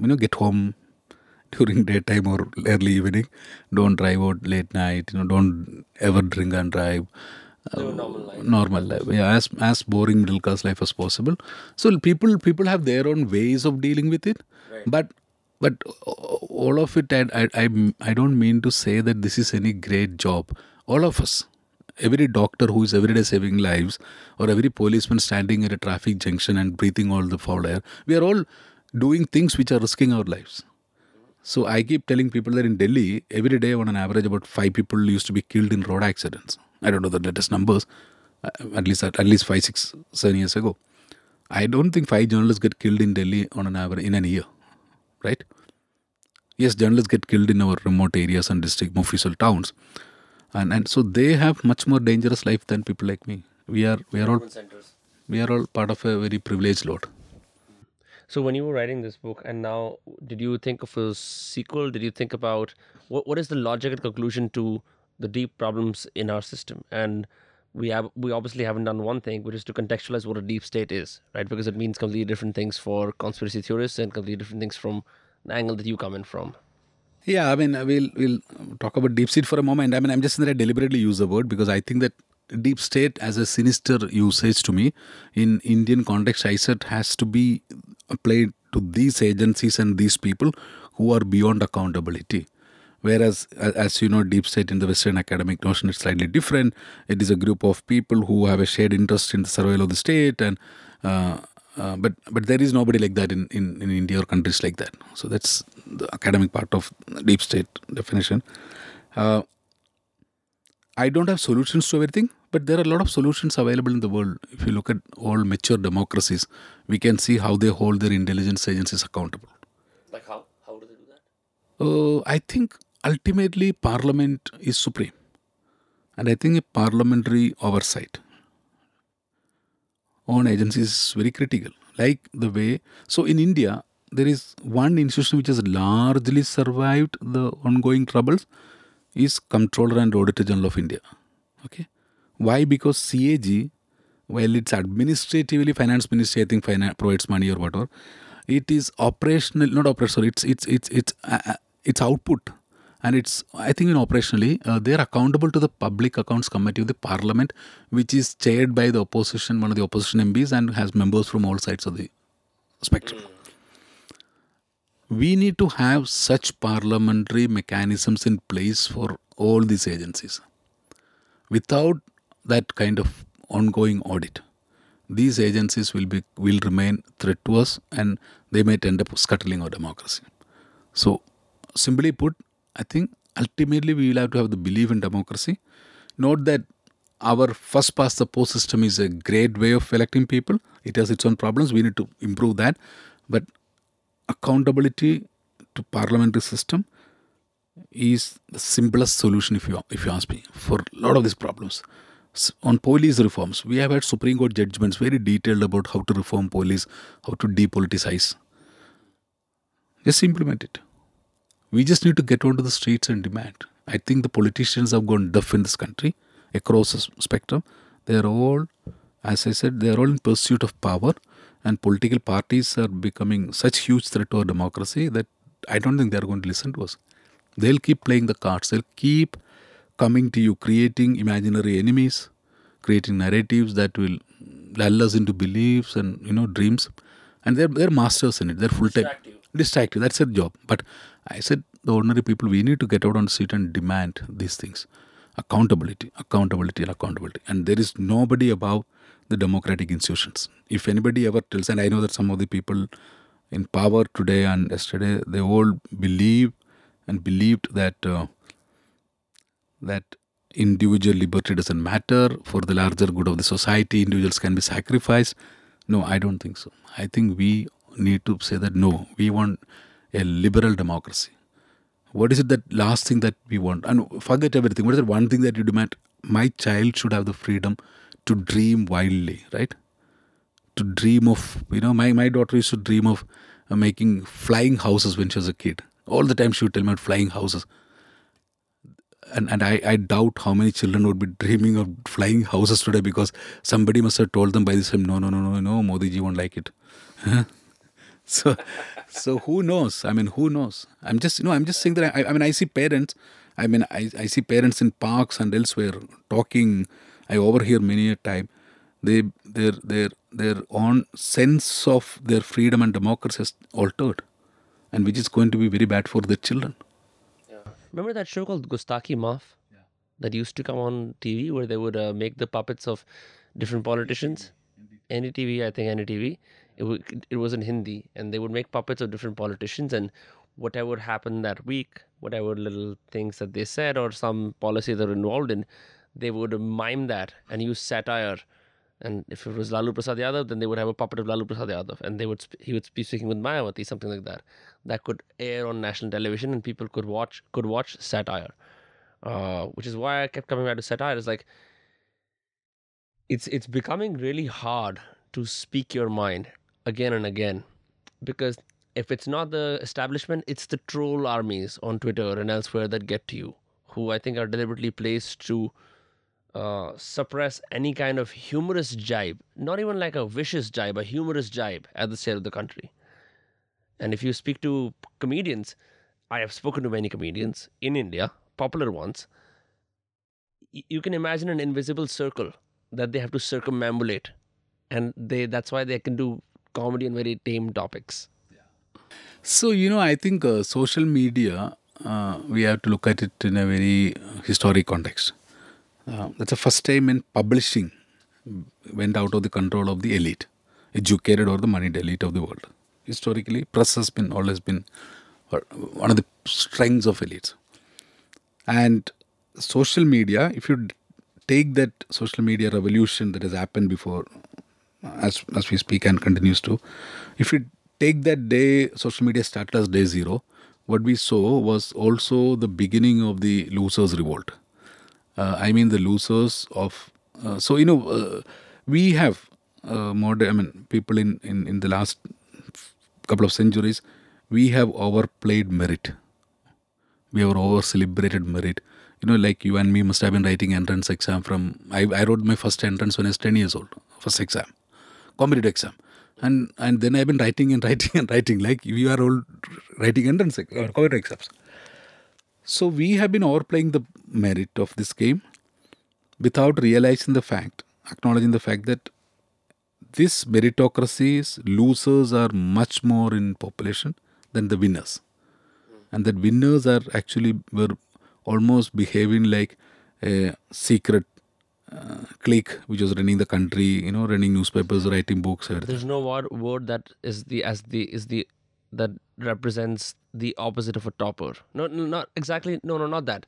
you know get home [LAUGHS] during daytime or early evening. Don't drive out late night. You know don't ever drink and drive. Normal life. Normal life, yeah, as as boring middle class life as possible. So people people have their own ways of dealing with it, Right. but but all of it, I, I I I don't mean to say that this is any great job. All of us, every doctor who is every day saving lives, or every policeman standing at a traffic junction and breathing all the foul air, we are all doing things which are risking our lives. So I keep telling people that in Delhi, every day on an average, about five people used to be killed in road accidents. I don't know the latest numbers, uh, at least at, at least five, six, seven years ago. I don't think five journalists get killed in Delhi on an average in a year, right? Yes, journalists get killed in our remote areas and district Mofussil towns, and and so they have much more dangerous life than people like me. We are we are all we are all part of a very privileged lot. So when you were writing this book, and now, did you think of a sequel? Did you think about what what is the logic and conclusion to the deep problems in our system? And we have we obviously haven't done one thing, which is to contextualize what a deep state is, right? Because it means completely different things for conspiracy theorists and completely different things from the angle that you come in from. Yeah, I mean, we'll we'll talk about deep state for a moment. I mean, I'm just going to deliberately use the word because I think that deep state as a sinister usage to me in Indian context, I said has to be applied to these agencies and these people who are beyond accountability. Whereas, as you know, deep state in the Western academic notion is slightly different. It is a group of people who have a shared interest in the survival of the state, and uh, uh, but but there is nobody like that in, in, in India or countries like that. So that's the academic part of deep state definition. Uh, I don't have solutions to everything, but there are a lot of solutions available in the world. If you look at all mature democracies, we can see how they hold their intelligence agencies accountable. Like how how do they do that? Uh, I think ultimately Parliament is supreme, and I think a parliamentary oversight on agencies is very critical. Like the way, so in India, there is one institution which has largely survived the ongoing troubles is Comptroller and Auditor General of India. Okay. Why? Because CAG, while it's administratively finance ministry, I think finance provides money or whatever, it is operational, not operational. It's it's it's it's uh, uh, it's output, and it's I think in operationally uh, they are accountable to the Public Accounts Committee of the Parliament, which is chaired by the opposition, one of the opposition MPs and has members from all sides of the spectrum. We need to have such parliamentary mechanisms in place for all these agencies. Without that kind of ongoing audit, these agencies will be will remain threat to us and they may end up scuttling our democracy. So simply put, I think ultimately we will have to have the belief in democracy. Not that our first past the post system is a great way of electing people. It has its own problems. We need to improve that. But accountability to parliamentary system is the simplest solution if you if you ask me for a lot of these problems. On police reforms we have had supreme court judgments very detailed about how to reform police how to depoliticize. Just implement it. We just need to get onto the streets and demand. I think the politicians have gone deaf in this country across the spectrum. They are all as i said they are all in pursuit of power and political parties are becoming such huge threat to our democracy that I don't think they're going to listen to us. They'll keep playing the cards. They'll keep coming to you, creating imaginary enemies, creating narratives that will lull us into beliefs and you know dreams. And they're they're masters in it. They're full time distractive. That's their job. But I said the ordinary people we need to get out on the street and demand these things. Accountability, accountability, and accountability. And there is nobody above the democratic institutions. If anybody ever tells, and I know that some of the people in power today and yesterday, they all believe and believed that uh, that individual liberty doesn't matter for the larger good of the society. Individuals can be sacrificed. No, I don't think so. I think we need to say that no, we want a liberal democracy. What is it that last thing that we want? And forget everything. What is that one thing that you demand? My child should have the freedom to dream wildly, right? To dream of, you know, my, my daughter used to dream of uh, making flying houses when she was a kid. All the time she would tell me about flying houses. And, and I, I doubt how many children would be dreaming of flying houses today because somebody must have told them by this time, no, no, no, no, no, Modi ji won't like it. [LAUGHS] so, so who knows? I mean, who knows? I'm just, you know, I'm just saying that I, I mean, I see parents. I mean, I, I see parents in parks and elsewhere talking I overhear many a time they their their their own sense of their freedom and democracy has altered, and which is going to be very bad for their children. Yeah. Remember that show called Gustakhi Maaf? Yeah. That used to come on TV where they would uh, make the puppets of different politicians. NDTV, I think NDTV. It, w- it was in Hindi, and they would make puppets of different politicians, and whatever happened that week, whatever little things that they said or some policy they were involved in, they would mime that and use satire. And if it was Lalu Prasad Yadav, then they would have a puppet of Lalu Prasad Yadav, and they would sp- he would be speaking with Mayawati, something like that. That could air on national television, and people could watch could watch satire. Uh, which is why I kept coming back to satire. It's like it's it's becoming really hard to speak your mind again and again, because if it's not the establishment, it's the troll armies on Twitter and elsewhere that get to you, who I think are deliberately placed to uh, suppress any kind of humorous jibe, not even like a vicious jibe, a humorous jibe at the state of the country. And if you speak to comedians, I have spoken to many comedians in India, popular ones. You can imagine an invisible circle that they have to circumambulate, and they that's why they can do comedy on very tame topics. So you know, I think uh, social media uh, we have to look at it in a very historic context. Uh, that's the first time in publishing went out of the control of the elite, educated or the moneyed elite of the world. Historically, press has been always been uh, one of the strengths of elites. And social media, if you take that social media revolution that has happened before, as as we speak and continues to, if you take that day, social media started as day zero, what we saw was also the beginning of the losers' revolt uh, I mean the losers of. Uh, so you know, uh, we have uh, modern, I mean, people in, in, in the last couple of centuries, we have overplayed merit. We have over celebrated merit. You know, like you and me must have been writing entrance exam from. I, I wrote my first entrance when I was 10 years old, first exam, competitive exam. And and then I've been writing and writing and writing, like we are all writing entrance uh, competitive exams. So we have been overplaying the merit of this game without realizing the fact, acknowledging the fact that this meritocracy's losers are much more in population than the winners. And that winners are actually were almost behaving like a secret uh, clique which was running the country, you know, running newspapers, writing books, everything. There's no word, word that is the as the is the that represents the opposite of a topper. No, no, not exactly. No, no, not that.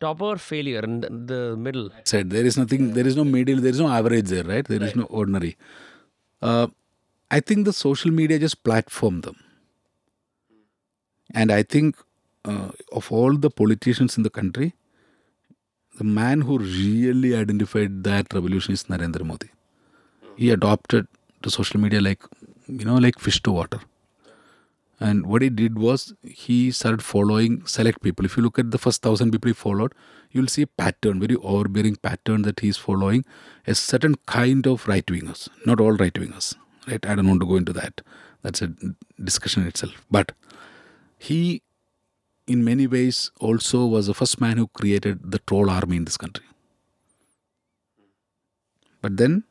Topper failure and the, the middle. said there is nothing there is no middle there is no average there right There is no ordinary uh, i think the social media just platform them and i think uh, of all the politicians in the country the man who really identified that revolution is narendra modi he adopted the social media like you know like fish to water and what he did was he started following select people. If you look at the first thousand people he followed, you'll see a pattern, very overbearing pattern that he's following a certain kind of right wingers, not all right wingers. Right? I don't want to go into that. That's a discussion itself. But he, in many ways, also was the first man who created the troll army in this country. But then,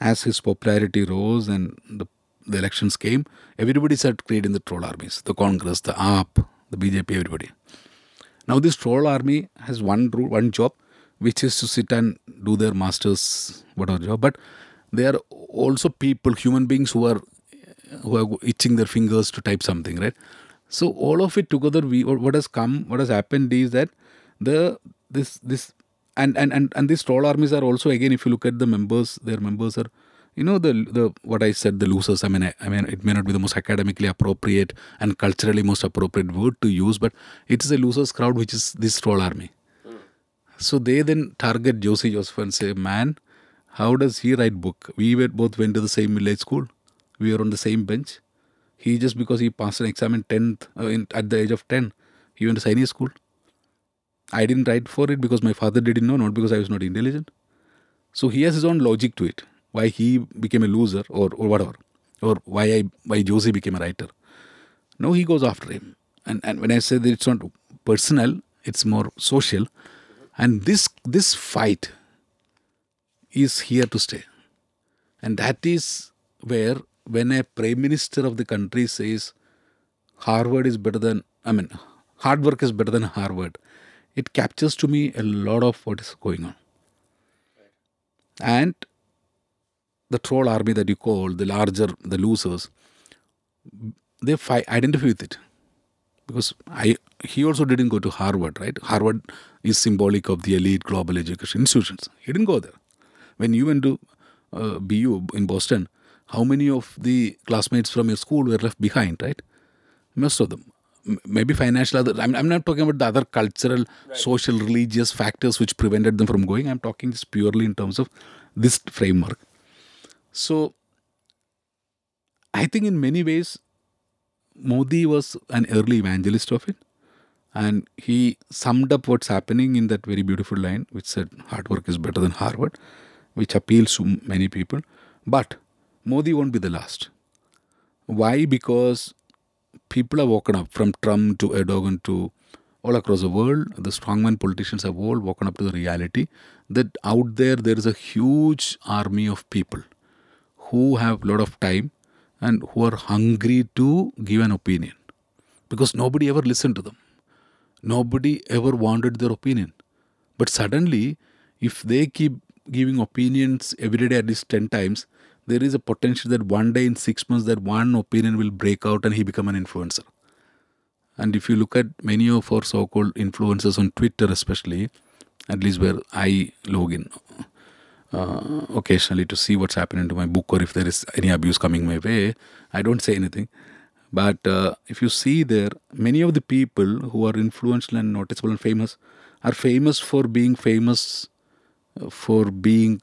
as his popularity rose and the the elections came, everybody started creating the troll armies the Congress, the AAP, the BJP, everybody. Now, this troll army has one, rule, one job, which is to sit and do their master's whatever job, but they are also people, human beings who are who are itching their fingers to type something, right? So all of it together, we what has come, what has happened is that the this this and and and and these troll armies are also again, if you look at the members, their members are you know the the what I said the losers. I mean I, I mean it may not be the most academically appropriate and culturally most appropriate word to use, but it is a losers crowd which is this troll army. So they then target Josy Joseph and say, "Man, how does he write book? We were, both went to the same village school. We were on the same bench. He just because he passed an exam in tenth uh, in, at the age of ten, he went to Sainik school. I didn't write for it because my father didn't know, not because I was not intelligent. So he has his own logic to it. Why he became a loser or, or whatever. Or why I why Josy became a writer. No, he goes after him. And and when I say that it's not personal, it's more social. And this this fight is here to stay. And that is where when a prime minister of the country says Harvard is better than I mean hard work is better than Harvard, it captures to me a lot of what is going on. And the troll army that you call the larger the losers, they fight, identify with it because I he also didn't go to Harvard, right? Harvard is symbolic of the elite global education institutions. He didn't go there. When you went to uh, BU in Boston, how many of the classmates from your school were left behind, right? Most of them. M- Maybe financial other. I'm, I'm not talking about the other cultural, social, religious factors which prevented them from going. I'm talking just purely in terms of this framework. So, I think in many ways, Modi was an early evangelist of it. And he summed up what's happening in that very beautiful line, which said, hard work is better than Harvard, which appeals to many people. But Modi won't be the last. Why? Because people have woken up from Trump to Erdogan to all across the world. The strongman politicians have all woken up to the reality that out there, there is a huge army of people who have a lot of time and who are hungry to give an opinion because nobody ever listened to them. Nobody ever wanted their opinion. But suddenly, if they keep giving opinions every day at least 10 times, there is a potential that one day in six months that one opinion will break out and he become an influencer. And if you look at many of our so-called influencers on Twitter especially, at least where I log in uh, occasionally to see what's happening to my book or if there is any abuse coming my way, I don't say anything. But uh, if you see there, many of the people who are influential and noticeable and famous are famous for being famous uh, for being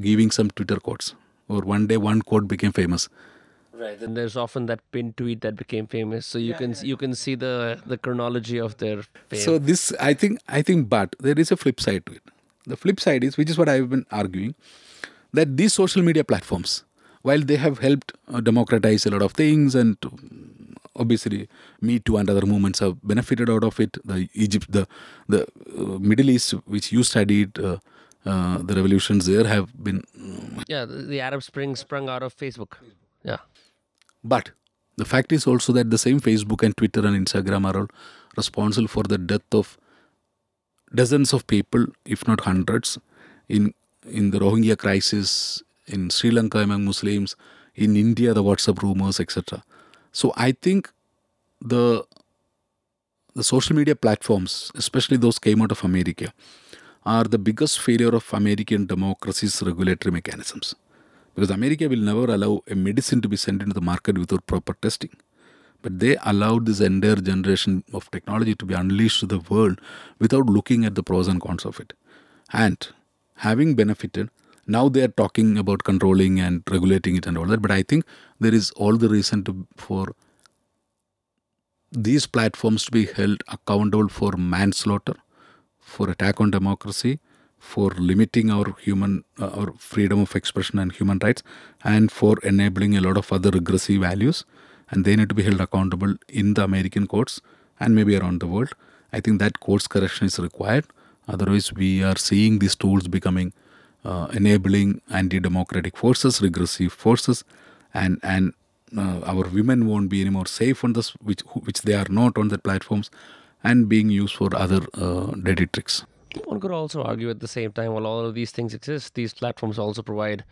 giving some Twitter quotes. or one day one quote became famous. Right. And there's often that pinned tweet that became famous, so you can you can see the the chronology of their fame. So this, I think, I think, but there is a flip side to it. The flip side is, which is what I've been arguing, that these social media platforms, while they have helped uh, democratize a lot of things, and obviously Me Too and other movements have benefited out of it. The Egypt, the the uh, Middle East, which you studied, uh, uh, the revolutions there have been yeah, the, the Arab Spring sprung out of Facebook. Yeah. But the fact is also that the same Facebook and Twitter and Instagram are all responsible for the death of dozens of people, if not hundreds, in in the Rohingya crisis, in Sri Lanka among Muslims, in India the WhatsApp rumors, etc. So I think the the social media platforms, especially those came out of America, are the biggest failure of American democracy's regulatory mechanisms because America will never allow a medicine to be sent into the market without proper testing. But they allowed this entire generation of technology to be unleashed to the world without looking at the pros and cons of it. And having benefited, now they are talking about controlling and regulating it and all that. But I think there is all the reason to for these platforms to be held accountable for manslaughter, for attack on democracy, for limiting our human uh, our freedom of expression and human rights, and for enabling a lot of other regressive values. And they need to be held accountable in the American courts and maybe around the world. I think that course correction is required. Otherwise, we are seeing these tools becoming uh, enabling anti-democratic forces, regressive forces, and and uh, our women won't be any more safe on this, which which they are not on the platforms, and being used for other uh, dirty tricks. One could also argue at the same time, while all of these things exist, these platforms also provide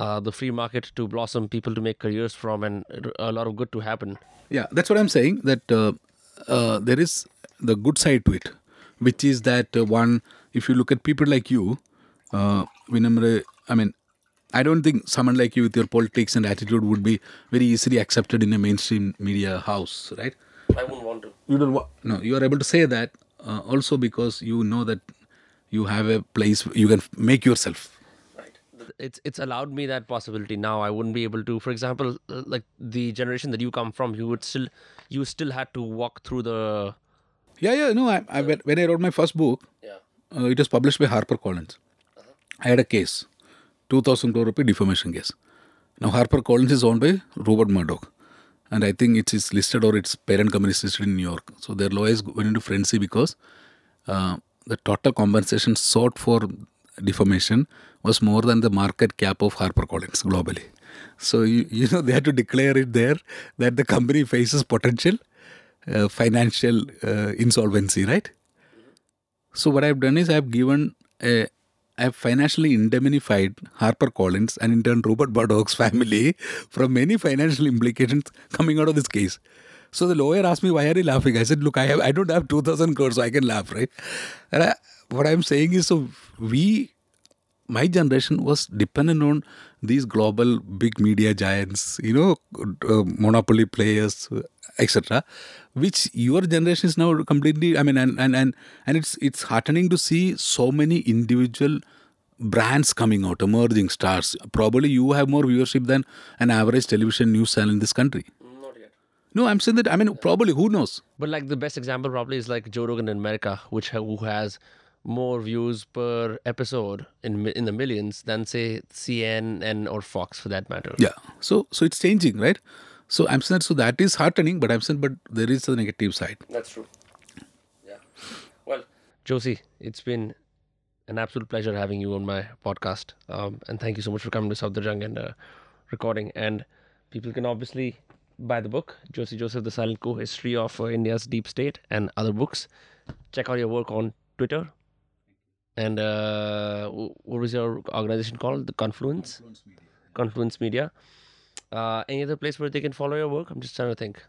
uh, the free market to blossom, people to make careers from, and a lot of good to happen. Yeah, that's what I'm saying. That uh, uh, there is the good side to it, which is that uh, one, if you look at people like you, uh, Vinamra, I mean, I don't think someone like you with your politics and attitude would be very easily accepted in a mainstream media house, right? I wouldn't want to. You don't want, no, you are able to say that uh, also because you know that you have a place you can make yourself. It's it's allowed me that possibility now. I wouldn't be able to. For example, uh, like the generation that you come from, you would still you still had to walk through the. Yeah, yeah, no, I, I, when I wrote my first book, Yeah. uh, it was published by HarperCollins. I had a case, 2000 crore rupee defamation case. Now HarperCollins is owned by Rupert Murdoch. And I think it is listed or its parent company is listed in New York. So their lawyers went into frenzy because uh, the total compensation sought for defamation was more than the market cap of HarperCollins globally. So you, you know they had to declare it there that the company faces potential uh, financial uh, insolvency, right? So what I've done is I've given a I've financially indemnified HarperCollins and in turn Rupert Murdoch's family [LAUGHS] from many financial implications coming out of this case. So the lawyer asked me, "Why are you laughing?" I said, "Look, I have I don't have two thousand crores, so I can laugh, right?" And I, what I'm saying is, so we, my generation was dependent on these global big media giants, you know, uh, monopoly players, etc which your generation is now completely i mean and and and, and it's it's heartening to see so many individual brands coming out emerging stars. Probably you have more viewership than an average television news channel in this country. Not yet. no i'm saying that i mean probably who knows? But like the best example probably is like Joe Rogan in America, which who has more views per episode in in the millions than say CNN or Fox for that matter. yeah so so it's changing right so i'm saying so that is heartening but i'm saying but there is a negative side That's true. Yeah. Well, Josy, it's been an absolute pleasure having you on my podcast. Um, and thank you so much for coming to Safdarjung and uh, recording. And people can obviously buy the book, Josy Joseph, The Silent Coup History of uh, India's Deep State, and other books. Check out your work on Twitter. And uh, what was your organization called? The Confluence? Confluence Media. Uh, any other place where they can follow your work? I'm just trying to think.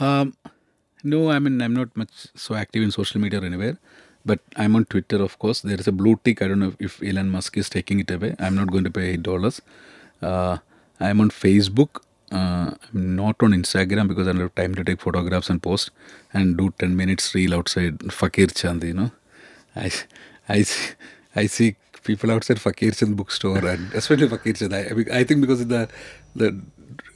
Um, no, I mean I'm not much so active in social media or anywhere, but I'm on Twitter, of course. There is a blue tick. I don't know if Elon Musk is taking it away. I'm not going to pay eight dollars. Uh, I'm on Facebook. Uh, I'm not on Instagram because I don't have time to take photographs and post and do ten minutes reel outside Fakir Chand. You know, I, I, see- I see people outside Fakir Chand bookstore and [LAUGHS] especially Fakir Chand. I, I, mean, I think because of the the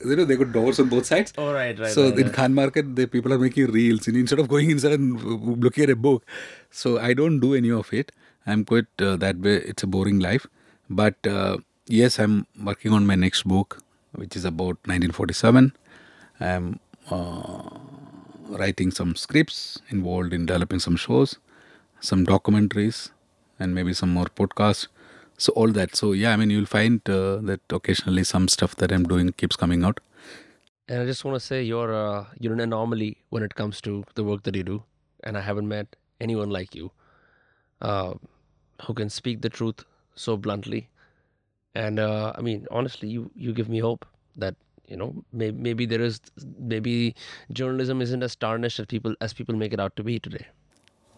you know they got doors on both sides. Oh, right, right, So right, in right. Khan Market, the people are making reels and instead of going inside and looking at a book. So I don't do any of it. I'm quite uh, that way. It's a boring life. But uh, yes, I'm working on my next book, which is about 1947. I'm uh, writing some scripts, involved in developing some shows, some documentaries, and maybe some more podcasts. So all that. So yeah, I mean, you'll find uh, that occasionally some stuff that I'm doing keeps coming out. And I just want to say you're uh, you're an anomaly when it comes to the work that you do, and I haven't met anyone like you, uh, who can speak the truth so bluntly. And uh, I mean, honestly, you you give me hope that you know maybe maybe there is maybe journalism isn't as tarnished as people as people make it out to be today.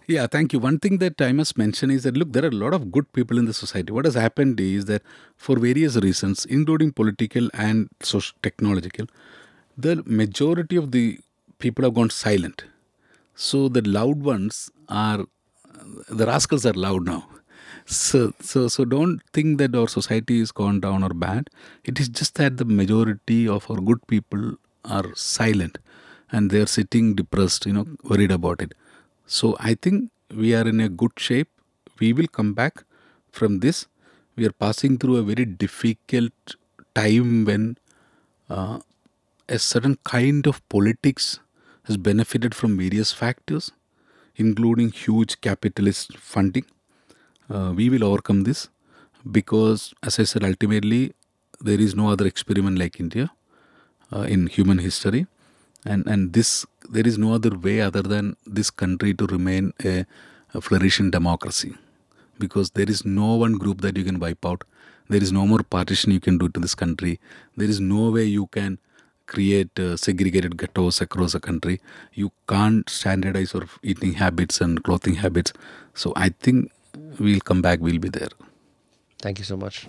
Yeah, thank you. One thing that I must mention is that look, there are a lot of good people in the society. What has happened is that for various reasons, including political and social technological, the majority of the people have gone silent. So the loud ones are the rascals are loud now. So so so don't think that our society is gone down or bad. It is just that the majority of our good people are silent and they're sitting depressed, you know, worried about it. So I think we are in a good shape. We will come back from this. We are passing through a very difficult time when uh, a certain kind of politics has benefited from various factors, including huge capitalist funding. Uh, we will overcome this because, as I said, ultimately there is no other experiment like India uh, in human history, and and this there is no other way other than this country to remain a, a flourishing democracy, because there is no one group that you can wipe out. There is no more partition you can do to this country. There is no way you can create uh, segregated ghettos across the country. You can't standardize your eating habits and clothing habits. So I think we'll come back. We'll be there. Thank you so much.